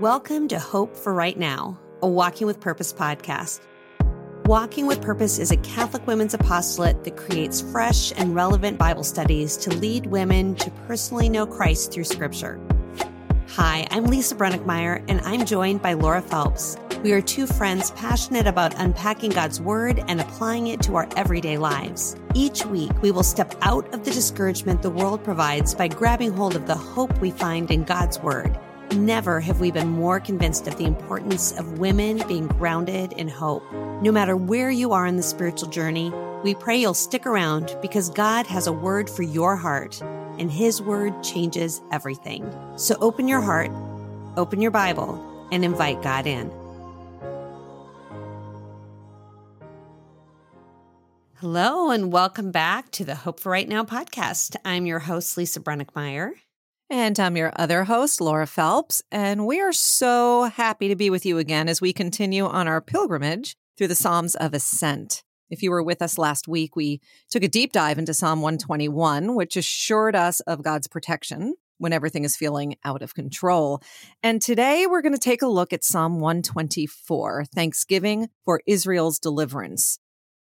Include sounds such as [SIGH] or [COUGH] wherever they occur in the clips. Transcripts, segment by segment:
Welcome to Hope for Right Now, a Walking with Purpose podcast. Walking with Purpose is a Catholic women's apostolate that creates fresh and relevant Bible studies to lead women to personally know Christ through Scripture. Hi, I'm Lisa Brenninkmeyer, and I'm joined by Laura Phelps. We are two friends passionate about unpacking God's Word and applying it to our everyday lives. Each week, we will step out of the discouragement the world provides by grabbing hold of the hope we find in God's Word Never have we been more convinced of the importance of women being grounded in hope. No matter where you are in the spiritual journey, we pray you'll stick around because God has a word for your heart, and His word changes everything. So open your heart, open your Bible, and invite God in. Hello, and welcome back to the Hope for Right Now podcast. I'm your host, Lisa Brenninkmeyer. And I'm your other host, Laura Phelps, and we are so happy to be with you again as we continue on our pilgrimage through the Psalms of Ascent. If you were with us last week, we took a deep dive into Psalm 121, which assured us of God's protection when everything is feeling out of control. And today we're going to take a look at Psalm 124, Thanksgiving for Israel's Deliverance.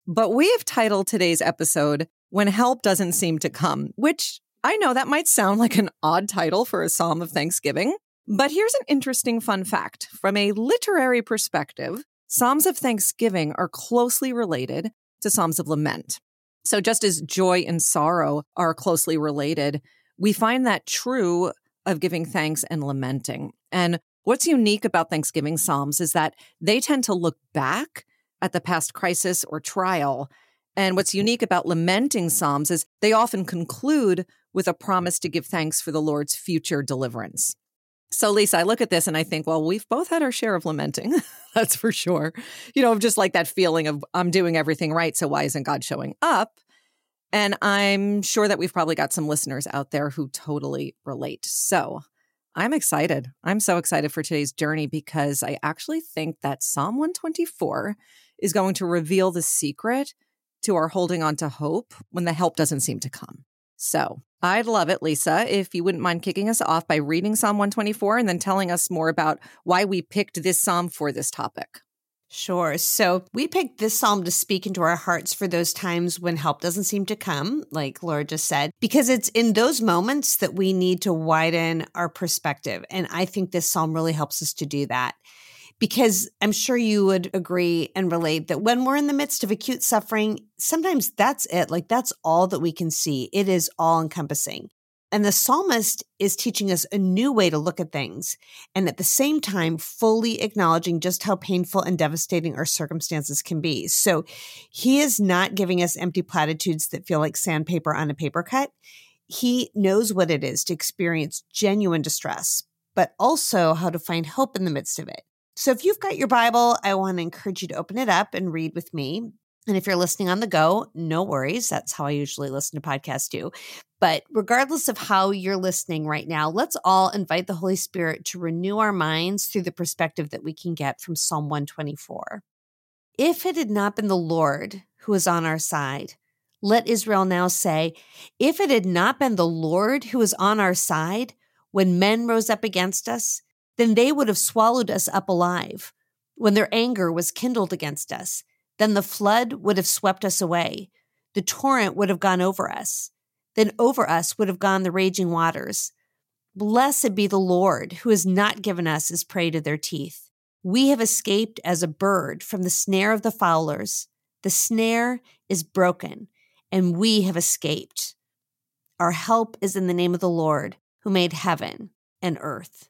But we have titled today's episode, When Help Doesn't Seem to Come, which I know that might sound like an odd title for a psalm of thanksgiving, but here's an interesting fun fact. From a literary perspective, psalms of thanksgiving are closely related to psalms of lament. So just as joy and sorrow are closely related, we find that true of giving thanks and lamenting. And what's unique about Thanksgiving psalms is that they tend to look back at the past crisis or trial and what's unique about lamenting Psalms is they often conclude with a promise to give thanks for the Lord's future deliverance. So, Lisa, I look at this and I think, well, we've both had our share of lamenting. [LAUGHS] That's for sure. You know, just like that feeling of I'm doing everything right. So, why isn't God showing up? And I'm sure that we've probably got some listeners out there who totally relate. So, I'm excited. I'm so excited for today's journey because I actually think that Psalm 124 is going to reveal the secret to our holding on to hope when the help doesn't seem to come. So I'd love it, Lisa, if you wouldn't mind kicking us off by reading Psalm 124 and then telling us more about why we picked this psalm for this topic. Sure. So we picked this psalm to speak into our hearts for those times when help doesn't seem to come, like Laura just said, because it's in those moments that we need to widen our perspective. And I think this psalm really helps us to do that because I'm sure you would agree and relate that when we're in the midst of acute suffering, sometimes that's it. Like that's all that we can see. It is all encompassing. And the psalmist is teaching us a new way to look at things and at the same time fully acknowledging just how painful and devastating our circumstances can be. So he is not giving us empty platitudes that feel like sandpaper on a paper cut. He knows what it is to experience genuine distress, but also how to find hope in the midst of it. So if you've got your Bible, I want to encourage you to open it up and read with me. And if you're listening on the go, no worries. That's how I usually listen to podcasts too. But regardless of how you're listening right now, let's all invite the Holy Spirit to renew our minds through the perspective that we can get from Psalm 124. If it had not been the Lord who was on our side, let Israel now say, if it had not been the Lord who was on our side when men rose up against us, then they would have swallowed us up alive. When their anger was kindled against us, then the flood would have swept us away. The torrent would have gone over us. Then over us would have gone the raging waters. Blessed be the Lord, who has not given us as prey to their teeth. We have escaped as a bird from the snare of the fowlers. The snare is broken, and we have escaped. Our help is in the name of the Lord, who made heaven and earth.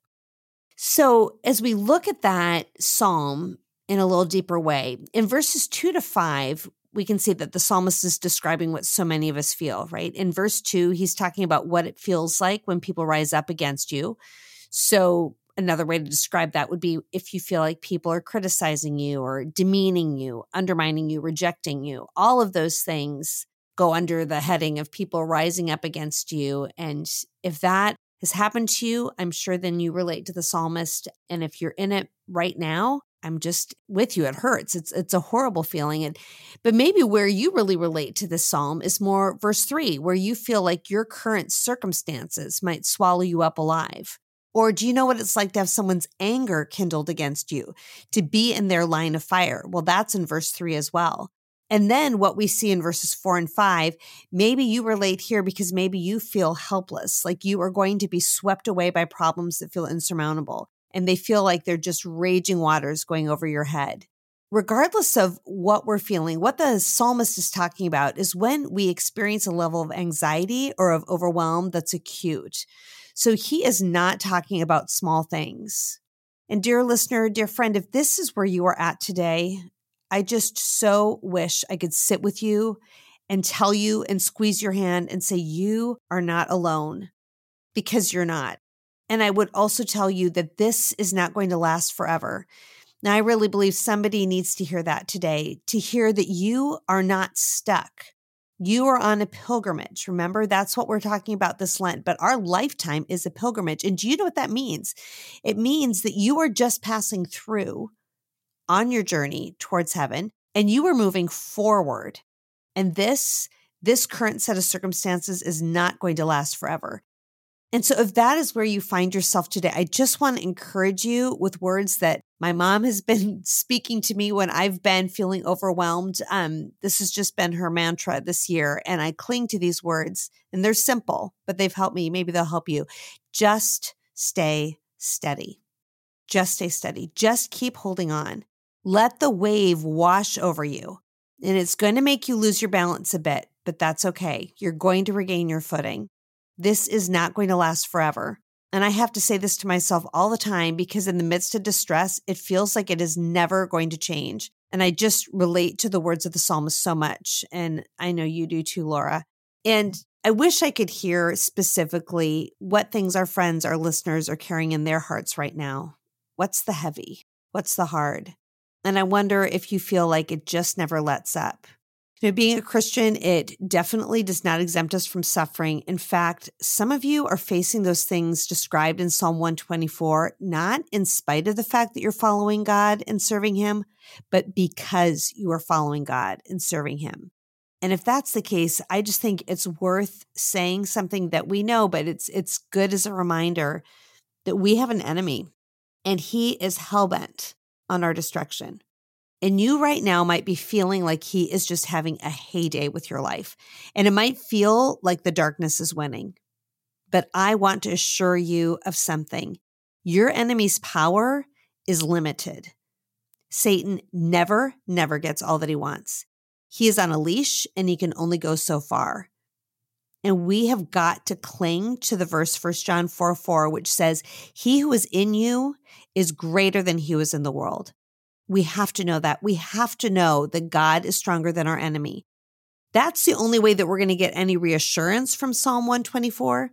So, as we look at that psalm in a little deeper way, in verses two to five, we can see that the psalmist is describing what so many of us feel, right? In verse two, he's talking about what it feels like when people rise up against you. So, another way to describe that would be if you feel like people are criticizing you or demeaning you, undermining you, rejecting you, all of those things go under the heading of people rising up against you. And if that has happened to you, I'm sure then you relate to the psalmist. And if you're in it right now, I'm just with you. It hurts. It's it's a horrible feeling. And but maybe where you really relate to this psalm is more verse three, where you feel like your current circumstances might swallow you up alive. Or do you know what it's like to have someone's anger kindled against you, to be in their line of fire? Well, that's in verse three as well. And then what we see in verses four and five, maybe you relate here because maybe you feel helpless, like you are going to be swept away by problems that feel insurmountable and they feel like they're just raging waters going over your head. Regardless of what we're feeling, what the psalmist is talking about is when we experience a level of anxiety or of overwhelm that's acute. So he is not talking about small things. And dear listener, dear friend, if this is where you are at today, I just so wish I could sit with you and tell you and squeeze your hand and say, you are not alone because you're not. And I would also tell you that this is not going to last forever. Now, I really believe somebody needs to hear that today to hear that you are not stuck. You are on a pilgrimage. Remember, that's what we're talking about this Lent, but our lifetime is a pilgrimage. And do you know what that means? It means that you are just passing through on your journey towards heaven and you are moving forward. And this, this current set of circumstances is not going to last forever. And so, if that is where you find yourself today, I just want to encourage you with words that my mom has [LAUGHS] been speaking to me when I've been feeling overwhelmed. Um, this has just been her mantra this year. And I cling to these words, and they're simple, but they've helped me. Maybe they'll help you. Just stay steady. Just stay steady. Just keep holding on. Let the wave wash over you. And it's going to make you lose your balance a bit, but that's okay. You're going to regain your footing. This is not going to last forever. And I have to say this to myself all the time because in the midst of distress, it feels like it is never going to change. And I just relate to the words of the psalmist so much. And I know you do too, Laura. And I wish I could hear specifically what things our friends, our listeners are carrying in their hearts right now. What's the heavy? What's the hard? And I wonder if you feel like it just never lets up. You know, being a Christian, it definitely does not exempt us from suffering. In fact, some of you are facing those things described in Psalm 124, not in spite of the fact that you're following God and serving Him, but because you are following God and serving Him. And if that's the case, I just think it's worth saying something that we know, but it's it's good as a reminder that we have an enemy and he is hellbent on our destruction. And you right now might be feeling like he is just having a heyday with your life. And it might feel like the darkness is winning. But I want to assure you of something your enemy's power is limited. Satan never, never gets all that he wants. He is on a leash and he can only go so far. And we have got to cling to the verse 1 John 4 4, which says, He who is in you is greater than he was in the world. We have to know that. We have to know that God is stronger than our enemy. That's the only way that we're going to get any reassurance from Psalm 124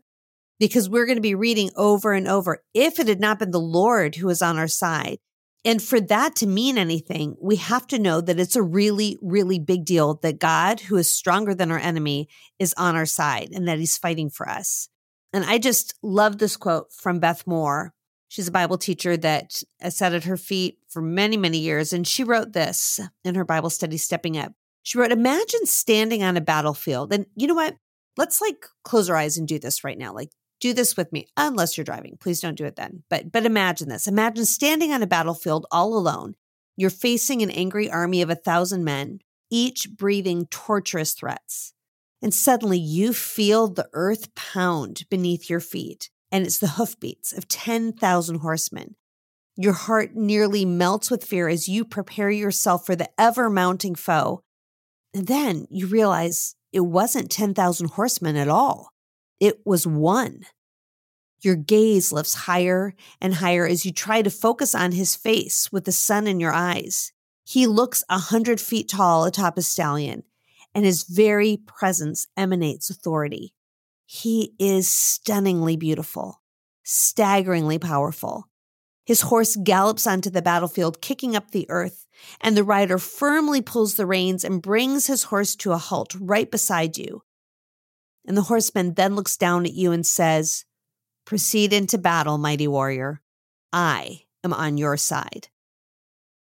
because we're going to be reading over and over. If it had not been the Lord who was on our side, and for that to mean anything, we have to know that it's a really, really big deal that God, who is stronger than our enemy, is on our side and that he's fighting for us. And I just love this quote from Beth Moore She's a Bible teacher that sat at her feet for many, many years. And she wrote this in her Bible study, Stepping Up. She wrote, Imagine standing on a battlefield. And you know what? Let's like close our eyes and do this right now. Like, do this with me, unless you're driving. Please don't do it then. But, but imagine this. Imagine standing on a battlefield all alone. You're facing an angry army of a thousand men, each breathing torturous threats. And suddenly you feel the earth pound beneath your feet and it's the hoofbeats of 10,000 horsemen. Your heart nearly melts with fear as you prepare yourself for the ever mounting foe. And then you realize it wasn't 10,000 horsemen at all, it was one. Your gaze lifts higher and higher as you try to focus on his face with the sun in your eyes. He looks a hundred feet tall atop a stallion, and his very presence emanates authority. He is stunningly beautiful, staggeringly powerful. His horse gallops onto the battlefield, kicking up the earth, and the rider firmly pulls the reins and brings his horse to a halt right beside you. And the horseman then looks down at you and says, Proceed into battle, mighty warrior. I am on your side.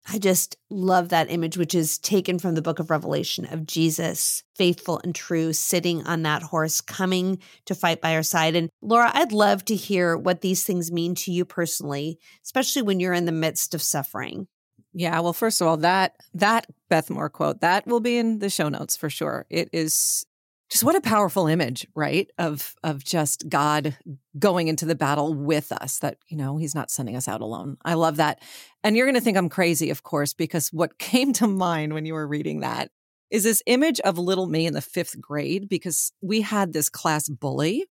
I just love that image, which is taken from the book of Revelation of Jesus, faithful and true, sitting on that horse, coming to fight by our side. And Laura, I'd love to hear what these things mean to you personally, especially when you're in the midst of suffering. Yeah, well, first of all, that that Beth Moore quote that will be in the show notes for sure. It is just what a powerful image, right? Of of just God going into the battle with us. That you know He's not sending us out alone. I love that. And you're going to think I'm crazy, of course, because what [LAUGHS] came to mind when you were reading that is this image of little me in the fifth grade because we had this class bully,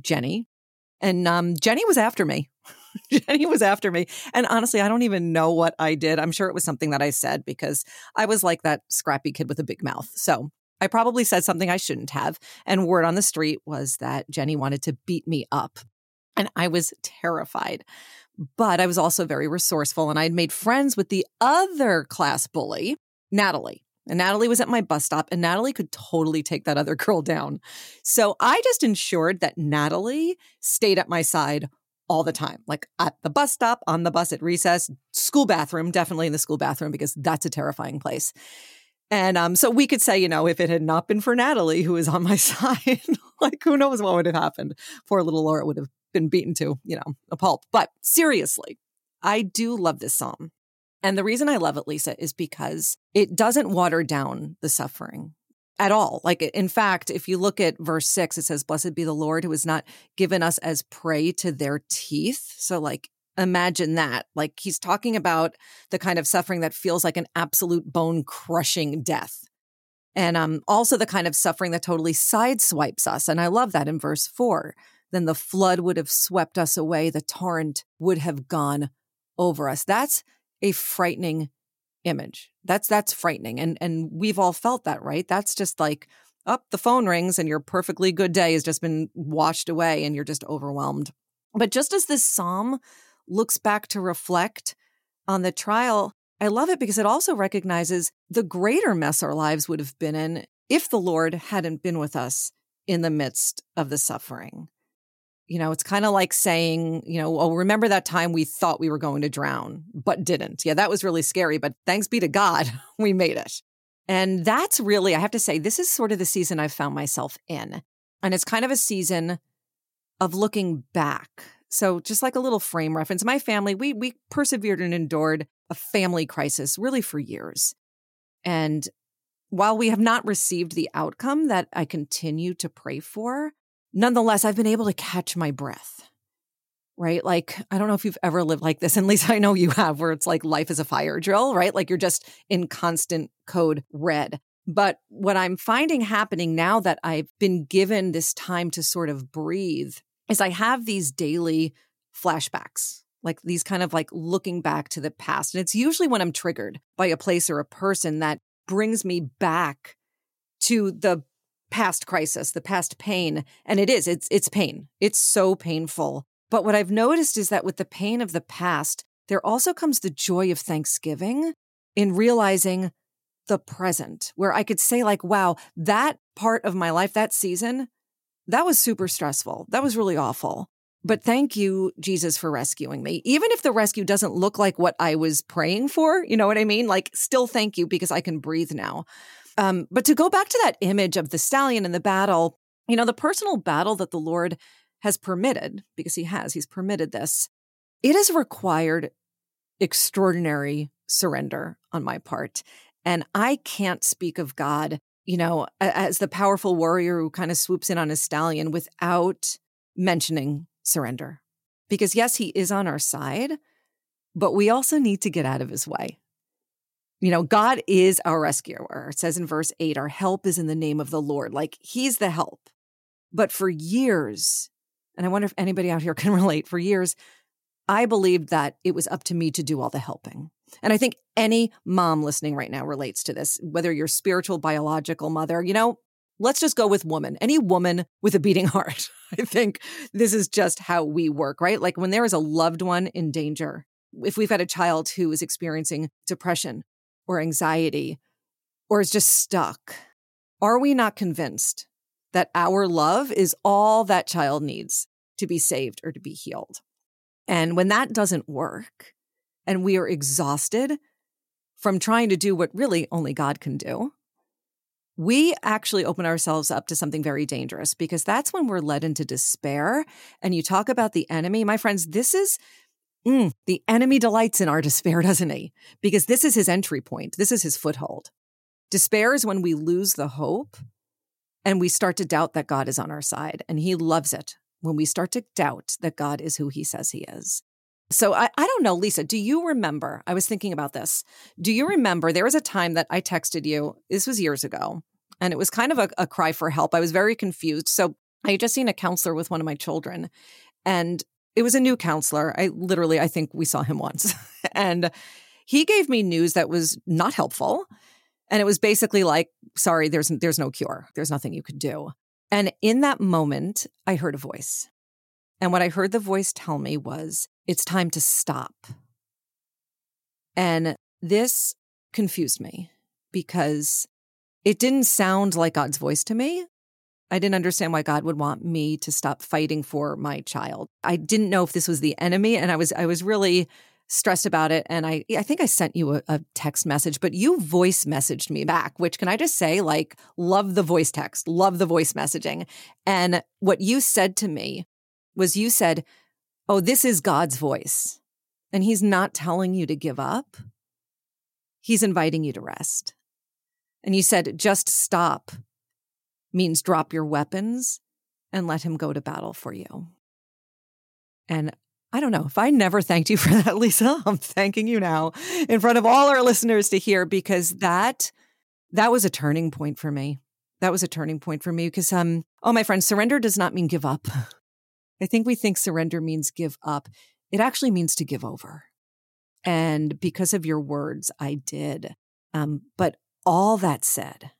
Jenny, and um, Jenny was after me. [LAUGHS] Jenny was after me. And honestly, I don't even know what I did. I'm sure it was something that I said because I was like that scrappy kid with a big mouth. So I probably said something I shouldn't have. And word on the street was that Jenny wanted to beat me up. And I was terrified. But I was also very resourceful and I had made friends with the other class bully, Natalie. And Natalie was at my bus stop, and Natalie could totally take that other [LAUGHS] girl down. So I just ensured that Natalie stayed at my side all the time, like at the bus stop, on the bus, at recess, school bathroom, definitely in the school bathroom, because that's a terrifying place. And um, so we could say, you know, if it had not been for Natalie, who is on my [LAUGHS] side, like who knows what would have happened. Poor little Laura would have been beaten to, you know, a pulp. But seriously, I do love this psalm. And the reason I love it, Lisa, is because it doesn't water down the suffering at all. Like, in fact, if you look at verse six, it says, Blessed be the Lord who has not given us as prey to their teeth. So, like, imagine that. Like, he's talking about the kind of suffering that feels like an absolute bone crushing death. And um, also the kind of suffering that totally sideswipes us. And I love that in verse four. Then the flood would have swept us away, the torrent would have gone over us. That's a frightening image. That's that's frightening. And and we've all felt that, right? That's just like up oh, the phone rings and your perfectly good day has just been washed away and you're just overwhelmed. But just as this psalm looks back to reflect on the trial, I love it because it also recognizes the greater mess our lives would have been in if the Lord hadn't been with us in the midst of the suffering. You know, it's kind of like saying, you know, oh, remember that time we thought we were going to drown, but didn't. Yeah, that was really scary, but thanks be to God, [LAUGHS] we made it. And that's really, I have to say, this is sort of the season I've found myself in. And it's kind of a season of looking back. So just like a little frame reference, my family, we we persevered and endured a family crisis really for years. And while we have not received the outcome that I continue to pray for, nonetheless, I've been able to catch my breath. Right. Like, I don't know if you've ever lived like this. And [LAUGHS] Lisa, I know you have, where it's like life is a fire drill, right? Like you're just in constant code red. But what I'm finding happening now that I've been given this time to sort of breathe is I have these daily flashbacks, like these kind of like looking back to the past. And it's usually when I'm triggered by a place or a person that brings me back to the past crisis, the past pain. And it is, it's, it's pain. It's so painful. But what I've noticed is that with the pain of the past, there also comes the joy of Thanksgiving in realizing the present, where I could say, like, wow, that part of my life, that season, that was super stressful. That was really awful. But thank you, Jesus, for rescuing me. Even if the rescue doesn't look like what I was praying for, you know what I mean? Like, still thank you because I can breathe now. Um, but to go back to that image of the stallion in the battle, you know, the personal battle that the Lord has permitted, because he has, he's permitted this, it has required extraordinary surrender on my part. And I can't speak of God, you know, as the powerful warrior who kind of swoops in on his stallion without mentioning surrender. Because yes, he is on our side, but we also need to get out of his way. You know, God is our rescuer. It says in verse 8, our help is in the name of the Lord. Like he's the help. But for years, and I wonder if anybody out here [LAUGHS] can relate, for years, I believed that it was up to me to do all the helping. And I think any mom listening right now relates to this, whether you're spiritual, biological mother, you know, let's just go with woman. Any woman with a beating [LAUGHS] heart. I think this is just how we work, right? Like when there is a loved one in danger, if we've got a child who is experiencing depression, or anxiety or is just stuck, are we not convinced that our love is all that child needs to be saved or to be healed? And when that doesn't work and we are exhausted, from trying to do what really only God can do, we actually open ourselves up to something very dangerous because that's when we're led into despair. And you talk about the enemy. My friends, this is mm, the enemy delights in our despair, [LAUGHS] doesn't he? Because this is his entry point, this is his foothold. Despair is when we lose the hope and we start to doubt that God is on our side. And he loves it when we start to doubt that God is who he says he is. So I, I don't know, Lisa, do you remember? I was thinking about this. Do you remember there was a time that I texted you? This was years ago, and it was kind of a, a cry for help. I was very confused. So I had just seen a counselor with one of my children, and it was a new counselor. I literally, I think we saw him once. [LAUGHS] and he gave me news that was not helpful. And it was basically like, sorry, there's there's no cure. There's nothing you could do. And in that moment, I heard a voice. And what I heard the voice tell me was, it's time to stop. And this confused me because it didn't sound like God's voice to me. I didn't understand why God would want me to stop fighting for my child. I didn't know if this was the enemy and I was I was really stressed about it and I I think I sent you a, a, text message but you voice messaged me back which can I just say like love the voice text love the voice messaging and what you said to me was you said, Oh, this is God's voice. And he's not telling you to give up. He's inviting you to rest. And you said, just stop means drop your weapons and let him go to battle for you. And I don't know if I never thanked you [LAUGHS] for that, Lisa. I'm thanking you now in front of all our listeners to hear because that that was a turning point for me. That was a turning point for me because um oh my friend, surrender does not mean give up. [LAUGHS] I think we think surrender means give up. It actually means to give over. And because of your words, I did. Um, but all that said,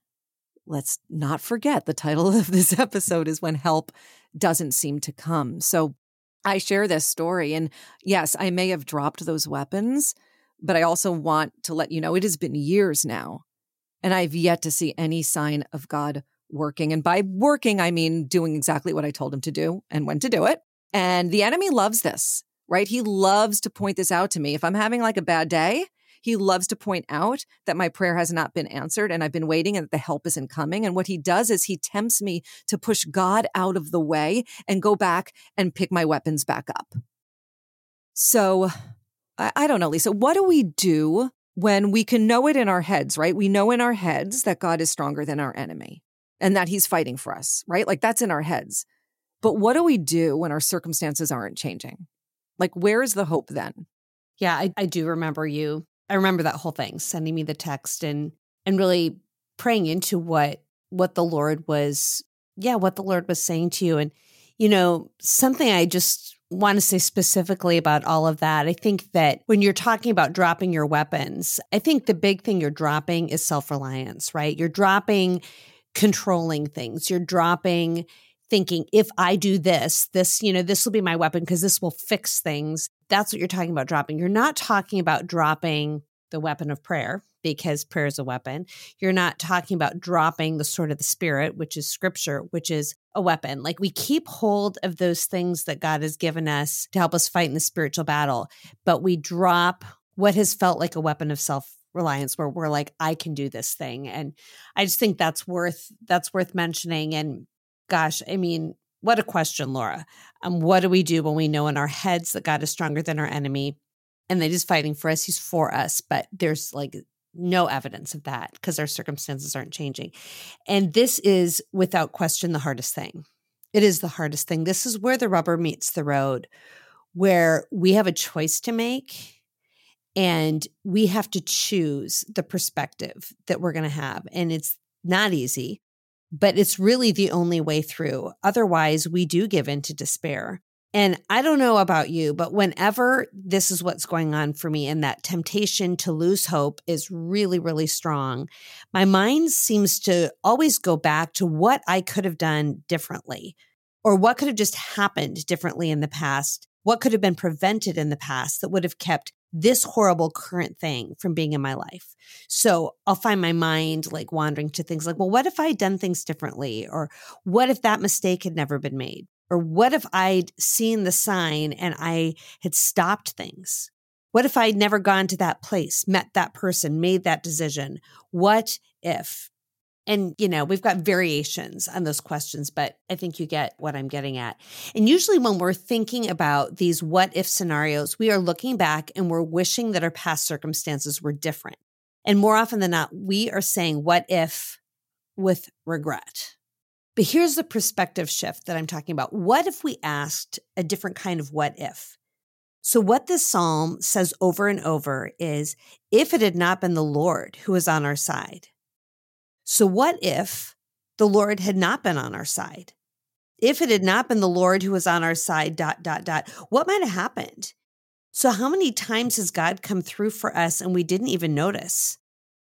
let's not forget the title [LAUGHS] of this episode is When Help Doesn't Seem to Come. So I share this story. And yes, I may have dropped those weapons, but I also want to let you know it has been years now. And I've yet to see any sign of God working. And by working, I mean doing exactly what I told him to do and when to do it. And the enemy loves this, right? He loves to point this out to me. If I'm having like a bad day, he loves to point out that my prayer has not been answered and I've been waiting and the help isn't coming. And what he does is he tempts me to push God out of the way and go back and pick my weapons back up. So I, I don't know, Lisa, what do we do when we can know it in our heads, right? We know in our heads that God is stronger than our enemy and that he's fighting for us, right? Like that's in our heads. But what do we do when our circumstances aren't changing? Like, where is the hope then? Yeah, I, I do remember you. I remember that whole thing, sending me the text and and really praying into what what the Lord was, yeah, what the Lord was saying to you. And, you know, something I just want to say specifically about all of that. I think that when you're talking about dropping your weapons, I think the big thing you're dropping is self reliance, right? You're dropping controlling things. You're dropping thinking, if I do this, this, you know, this will be my weapon because this will fix things. That's what you're talking about dropping. You're not talking about dropping the weapon of prayer because prayer is a weapon. You're not talking about dropping the sword of the spirit, which is scripture, which is a weapon. Like we keep hold of those things that God has given us to help us fight in the spiritual battle, but we drop what has felt like a weapon of self reliance where we're like i can do this thing and i just think that's worth that's worth mentioning and gosh i mean what a question laura um, what do we do when we know in our heads that god is stronger than our enemy and that he's fighting for us he's for us but there's like no evidence of that because our circumstances aren't changing and this is without question the hardest thing. It is the hardest thing. This is where the rubber meets the road where we have a choice to make and we have to choose the perspective that we're going to have. And it's not easy, but it's really the only way through. Otherwise, we do give in to despair. And I don't know about you, but whenever this is what's going on for me and that temptation to lose hope is really, really strong, my mind seems to always go back to what I could have done differently or what could have just happened differently in the past. What could have been prevented in the past that would have kept this horrible current thing from being in my life. So I'll find my mind like wandering to things like, well, what if I had done things differently? Or what if that mistake had never been made? Or what if I'd seen the sign and I had stopped things? What if I'd never gone to that place, met that person, made that decision? What if? And, you know, we've got variations on those questions, but I think you get what I'm getting at. And usually when we're thinking about these what if scenarios, we are looking back and we're wishing that our past circumstances were different. And more often than not, we are saying what if with regret. But here's the perspective shift that I'm talking about. What if we asked a different kind of what if? So, what this psalm says over and over is if it had not been the Lord who was on our side. So, what if the Lord had not been on our side? If it had not been the Lord who was on our side, dot, dot, dot, what might have happened? So, how many times has God come through for us and we didn't even notice?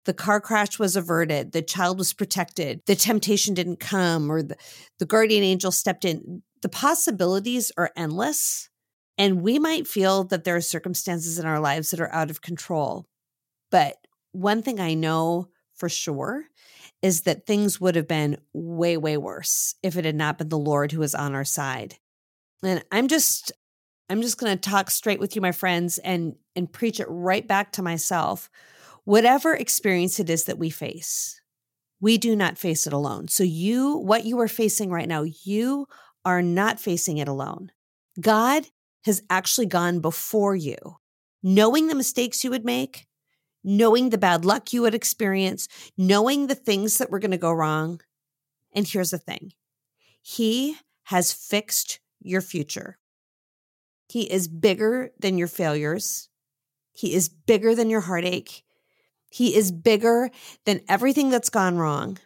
The car crash was averted, the child was protected, the temptation didn't come, or the, the guardian angel stepped in. The possibilities are endless. And we might feel that there are circumstances in our lives that are out of control. But one thing I know for sure is that things would have been way, way worse if it had not been the Lord who was on our side. And I'm just, I'm just going to talk straight with you, my friends, and, and preach it right back to myself. Whatever experience it is that we face, we do not face it alone. So, you, what you are facing right now, you are not facing it alone. God has actually gone before you, knowing the mistakes you would make, knowing the bad luck you would experience, knowing the things that were going to go wrong. And here's the thing He has fixed your future. He is bigger than your failures. He is bigger than your heartache. He is bigger than everything that's gone wrong.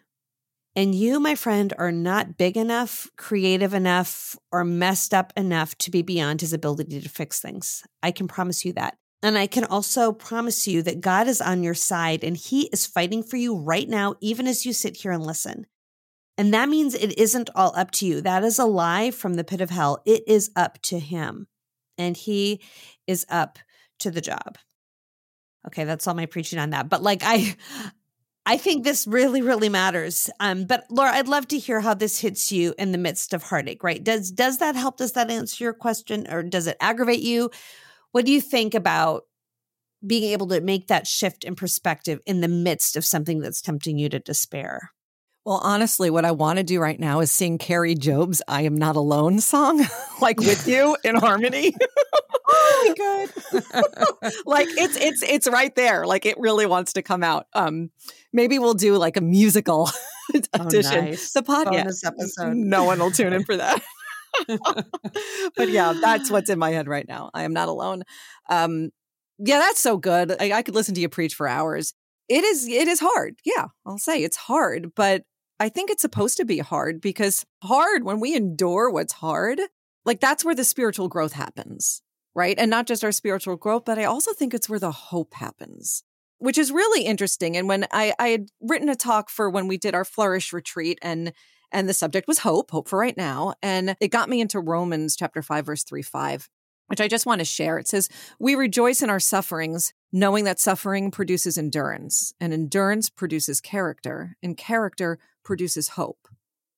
And you, my friend, are not big enough, creative enough, or messed up enough to be beyond his ability to fix things. I can promise you that. And I can also promise you that God is on your side and he is fighting for you right now, even as you sit here and listen. And that means it isn't all up to you. That is a lie from the pit of hell. It is up to him, and he is up to the job. Okay, that's all my preaching on that. But like I I think this really, really matters. Um, but Laura, I'd love to hear how this hits you in the midst of heartache, right? Does does that help? Does that answer your question or does it aggravate you? What do you think about being able to make that shift in perspective in the midst of something that's tempting you to despair? Well, honestly, what I want to do right now is sing Kari Jobe's I Am Not Alone song, [LAUGHS] like with you [LAUGHS] in harmony. oh my god. [LAUGHS] like it's it's it's right there. Like it really wants to come out. Um maybe we'll do like a musical edition. Oh, nice. The podcast episode. No one will tune in for that. [LAUGHS] but yeah, that's what's in my head right now. I am not alone. Um yeah, that's so good. I, I could listen to you preach for hours. It is it is hard. Yeah, I'll say it's hard, but I think it's supposed to be hard because hard when we endure what's hard, like that's where the spiritual growth happens right? And not just our spiritual growth, but I also think it's where the hope happens, which is really interesting. And when I, I had written a talk for when we did our Flourish retreat and and the subject was hope, hope for right now. And it got me into Romans chapter 5, verse 3 5, which I just want to share. It says, We rejoice in our sufferings, knowing that suffering produces endurance, and endurance produces character, and character produces hope.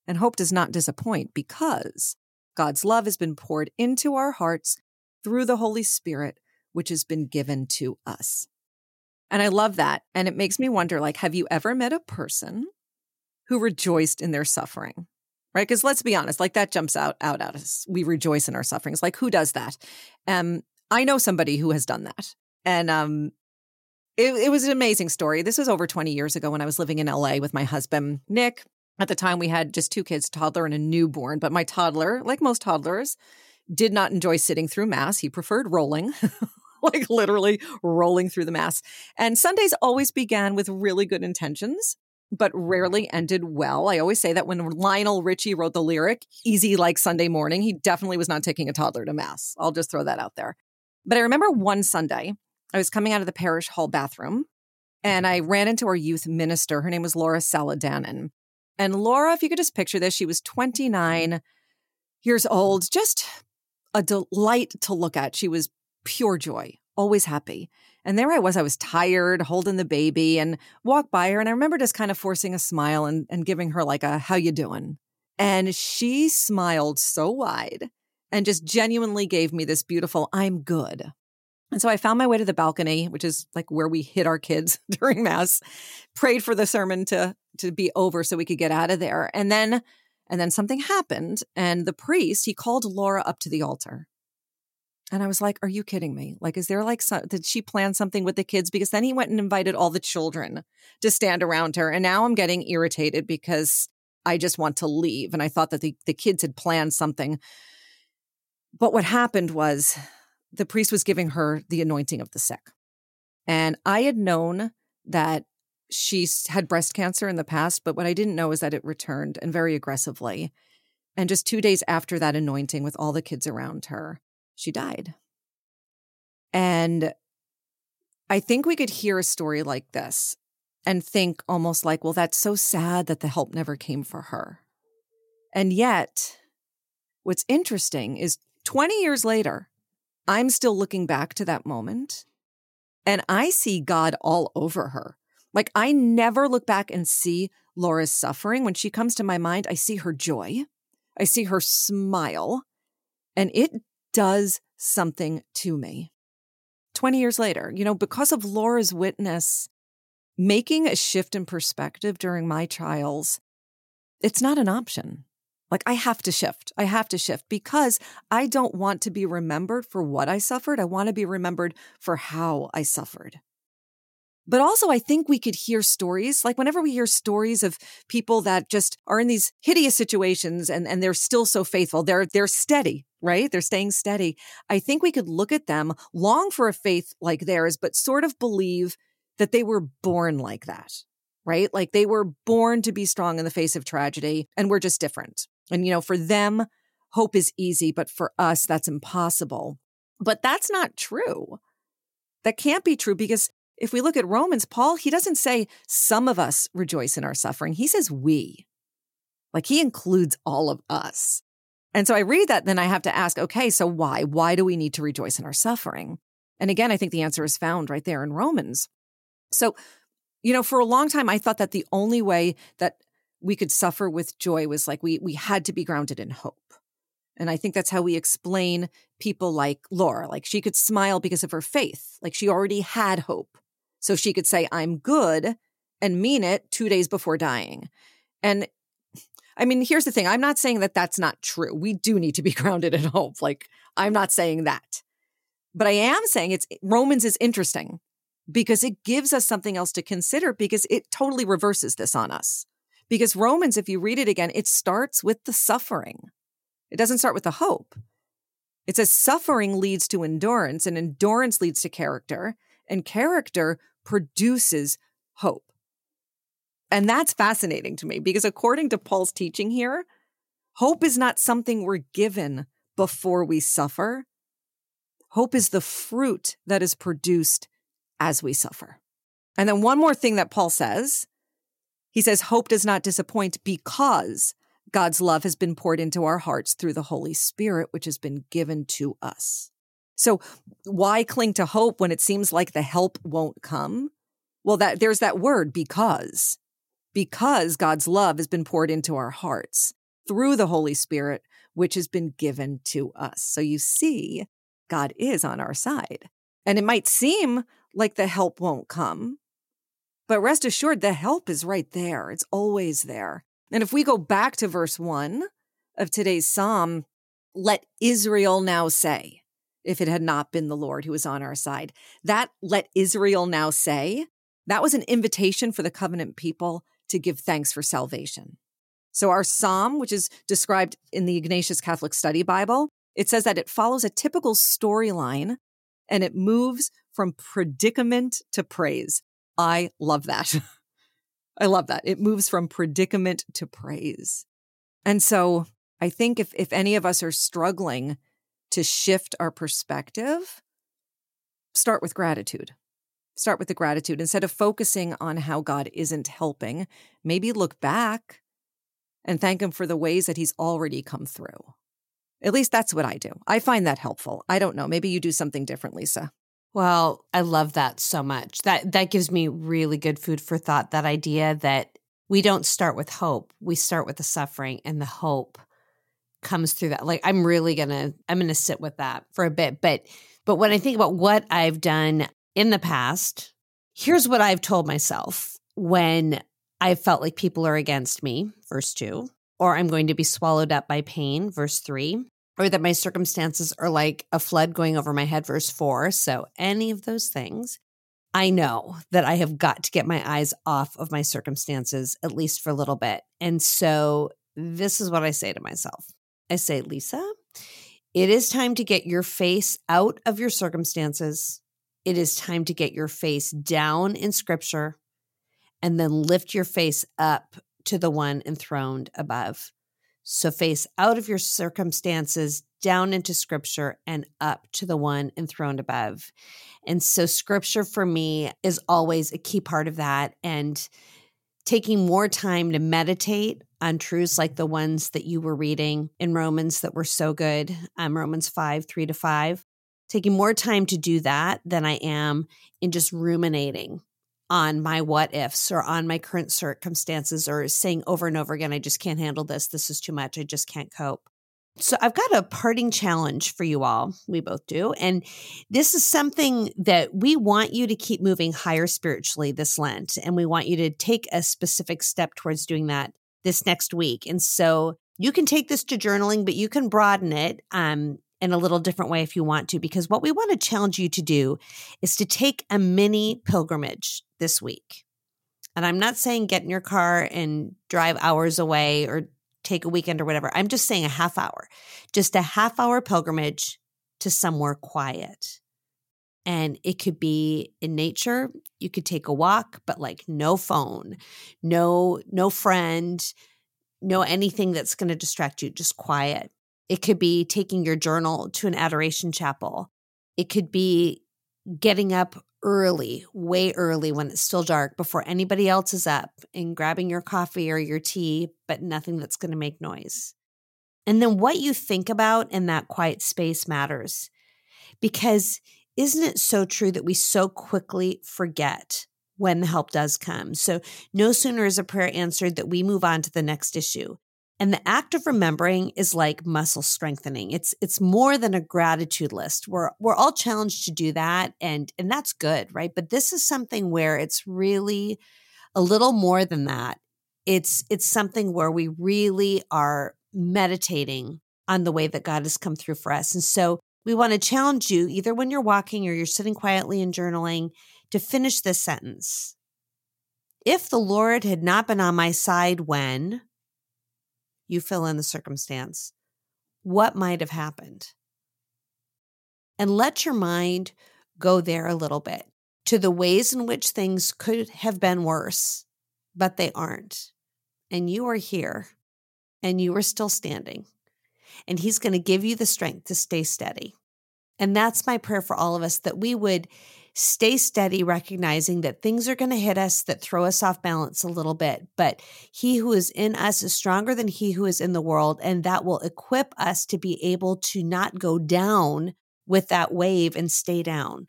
And hope does not disappoint because God's love has been poured into our hearts through the Holy Spirit, which has been given to us. And I love that. And it makes me wonder like, have you ever met a person who rejoiced in their suffering? Right? Because let's be honest, like that jumps out, out at us. We rejoice in our sufferings. Like, who does that? Um, I know somebody who has done that. And um, it, it was an amazing story. This was over 20 years ago when I was living in LA with my husband, Nick. At the time, we had just two kids, toddler and a newborn. But my toddler, like most toddlers, did not enjoy sitting through Mass. He preferred rolling. [LAUGHS] like literally rolling through the mass. And Sundays always began with really good intentions, but rarely ended well. I always say that when Lionel Richie wrote the lyric, easy like Sunday morning, he definitely was not taking a toddler to mass. I'll just throw that out there. But I remember one Sunday, I was coming out of the parish hall bathroom and I ran into our youth minister. Her name was Laura Saladanen. And Laura, if you could just picture this, she was 29 years old, just a delight to look at. She was pure joy, always happy. And there I was, I was tired, holding the baby and walked by her. And I remember just kind of forcing a smile and, and giving her like a, how you doing? And she smiled so wide and just genuinely gave me this beautiful, I'm good. And so I found my way to the balcony, which is like where we hid our kids [LAUGHS] during mass, prayed for the sermon to to be over so we could get out of there. And then and then something happened and the priest, he called Laura up to the altar. And I was like, are you kidding me? Like is there like some, did she plan something with the kids because then he went and invited all the children to stand around her and now I'm getting irritated because I just want to leave and I thought that the the kids had planned something. But what happened was the priest was giving her the anointing of the sick. And I had known that she had breast cancer in the past, but what I didn't know is that it returned and very aggressively. And just two days after that anointing, with all the kids around her, she died. And I think we could hear a story like this and think almost like, well, that's so sad that the help never came for her. And yet, what's interesting is 20 years later, I'm still looking back to that moment and I see God all over her. Like I never look back and see Laura's suffering. When she comes to my mind, I see her joy. I see her smile and it does something to me. 20 years later, you know, because of Laura's witness, making a shift in perspective during my trials, it's not an option. Like I have to shift. I have to shift because I don't want to be remembered for what I suffered. I want to be remembered for how I suffered. But also, I think we could hear stories like whenever we hear stories of people that just are in these hideous situations and, and they're still so faithful, they're, they're steady, right? They're staying steady. I think we could look at them, long for a faith like theirs, but sort of believe that they were born like that, right? Like they were born to be strong in the face of tragedy and we're just different. And, you know, for them, hope is easy, but for us, that's impossible. But that's not true. That can't be true because if we look at Romans, Paul, he doesn't say some of us rejoice in our suffering. He says we. Like he includes all of us. And so I read that, then I have to ask, okay, so why? Why do we need to rejoice in our suffering? And again, I think the answer is found right there in Romans. So, you know, for a long time, I thought that the only way that we could suffer with joy was like we we had to be grounded in hope. And I think that's how we explain people like Laura. Like she could smile because of her faith. Like she already had hope. So she could say, I'm good and mean it two days before dying. And I mean, here's the thing I'm not saying that that's not true. We do need to be [LAUGHS] grounded in hope. Like, I'm not saying that. But I am saying it's eh, Romans is interesting because it gives us something else to consider because it totally reverses this on us. Because Romans, if you read it again, it starts with the suffering. It doesn't start with the hope. It says suffering leads to endurance, and endurance leads to character, and character produces hope. And that's fascinating to me because, according to Paul's teaching here, hope is not something we're given before we suffer. Hope is the fruit that is produced as we suffer. And then, one more thing that Paul says he says, Hope does not disappoint because God's love has been poured into our hearts through the Holy Spirit, which has been given to us. So, why cling to hope when it seems like the help won't come? Well, that there's that word because. Because God's love has been poured into our hearts through the Holy Spirit, which has been given to us. So you see, God is on our side. And it might seem like the help won't come, but rest assured, the help is right there. It's always there. And if we go back to verse one of today's psalm, let Israel now say, if it had not been the Lord who was on our side, that let Israel now say, that was an invitation for the covenant people to give thanks for salvation. So our psalm, which is described in the Ignatius Catholic Study Bible, it says that it follows a typical storyline and it moves from predicament to praise. I love that. [LAUGHS] I love that. It moves from predicament to praise. And so I think if, if any of us are struggling to shift our perspective, start with gratitude. Start with the gratitude. Instead of focusing on how God isn't helping, maybe look back and thank Him for the ways that He's already come through. At least that's what I do. I find that helpful. I don't know. Maybe you do something different, Lisa. Well, I love that so much. That that gives me really good food for thought. That idea that we don't start with hope. We start with the suffering and the hope comes through that. Like I'm really going to I'm going to sit with that for a bit, but But when I think about what I've done in the past, here's what I've told myself when I felt like people are against me, verse two, or I'm going to be swallowed up by pain, verse three, or that my circumstances are like a flood going over my head, verse four. So any of those things, I know that I have got to get my eyes off of my circumstances, at least for a little bit. And so this is what I say to myself I say, Lisa, it is time to get your face out of your circumstances. It is time to get your face down in scripture and then lift your face up to the one enthroned above. So, face out of your circumstances, down into scripture, and up to the one enthroned above. And so, scripture for me is always a key part of that. And taking more time to meditate on truths like the ones that you were reading in Romans that were so good, um, Romans 5, 3 to 5. Taking more time to do that than I am in just ruminating on my what ifs or on my current circumstances or saying over and over again, I just can't handle this. This is too much. I just can't cope. So I've got a parting challenge for you all. We both do. And this is something that we want you to keep moving higher spiritually this Lent. And we want you to take a specific step towards doing that this next week. And so you can take this to journaling, but you can broaden it. Um, in a little different way if you want to, because what we want to challenge you to do is to take a mini pilgrimage this week. And I'm not saying get in your car and drive hours away or take a weekend or whatever. I'm just saying a half hour, just a half hour pilgrimage to somewhere quiet. And it could be in nature. You could take a walk, but like no phone, no, no friend, no anything that's going to distract you, just quiet. It could be taking your journal to an adoration chapel. It could be getting up early, way early when it's still dark before anybody else is up and grabbing your coffee or your tea, but nothing that's going to make noise. And then what you think about in that quiet space matters. Because isn't it so true that we so quickly forget when the help does come? So no sooner is a prayer answered that we move on to the next issue. And the act of remembering is like muscle strengthening. It's it's more than a gratitude list. We're we're all challenged to do that and and that's good, right? But this is something where it's really a little more than that. It's it's something where we really are meditating on the way that God has come through for us. And so we want to challenge you either when you're walking or you're sitting quietly and journaling to finish this sentence. If the Lord had not been on my side when you fill in the circumstance. What might have happened? And let your mind go there a little bit to the ways in which things could have been worse, but they aren't. And you are here and you are still standing. And He's going to give you the strength to stay steady. And that's my prayer for all of us that we would stay steady, recognizing that things are going to hit us that throw us off balance a little bit. But he who is in us is stronger than he who is in the world. And that will equip us to be able to not go down with that wave and stay down,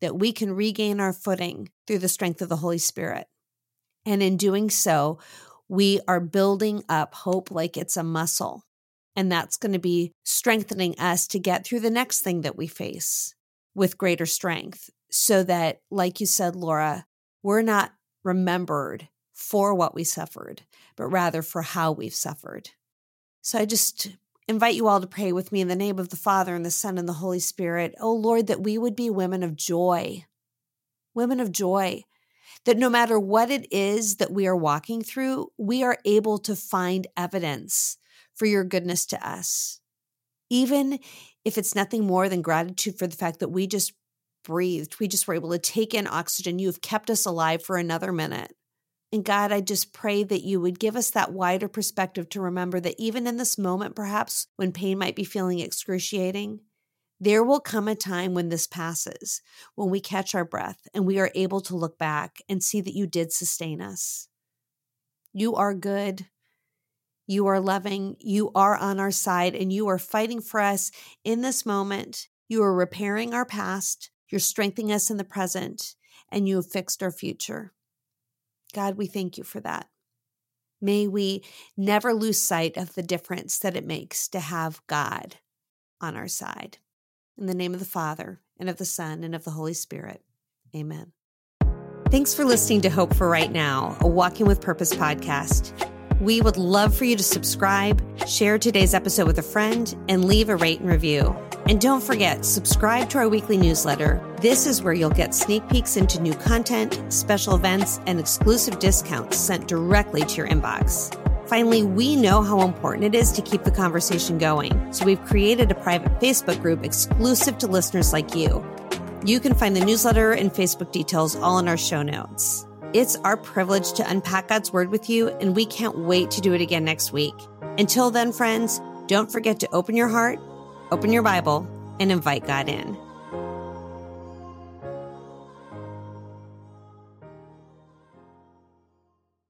that we can regain our footing through the strength of the Holy Spirit. And in doing so, we are building up hope like it's a muscle. And that's going to be strengthening us to get through the next thing that we face with greater strength so that, like you said, Laura, we're not remembered for what we suffered, but rather for how we've suffered. So I just invite you all to pray with me in the name of the Father and the Son and the Holy Spirit. Oh Lord, that we would be women of joy, women of joy, that no matter what it is that we are walking through, we are able to find evidence for your goodness to us. Even if it's nothing more than gratitude for the fact that we just breathed. We just were able to take in oxygen. You have kept us alive for another minute. And God, I just pray that you would give us that wider perspective to remember that even in this moment, perhaps when pain might be feeling excruciating, there will come a time when this passes, when we catch our breath and we are able to look back and see that you did sustain us. You are good. You are loving. You are on our side and you are fighting for us in this moment. You are repairing our past. You're strengthening us in the present, and you have fixed our future. God, we thank you for that. May we never lose sight of the difference that it makes to have God on our side. In the name of the Father, and of the Son, and of the Holy Spirit. Amen. Thanks for listening to Hope for Right Now, a Walking with Purpose podcast. We would love for you to subscribe, share today's episode with a friend, and leave a rate and review. And don't forget, subscribe to our weekly newsletter. This is where you'll get sneak peeks into new content, special events, and exclusive discounts sent directly to your inbox. Finally, we know how important it is to keep the conversation going, so we've created a private Facebook group exclusive to listeners like you. You can find the newsletter and Facebook details all in our show notes. It's our privilege to unpack God's Word with you, and we can't wait to do it again next week. Until then, friends, don't forget to open your heart, open your Bible, and invite God in.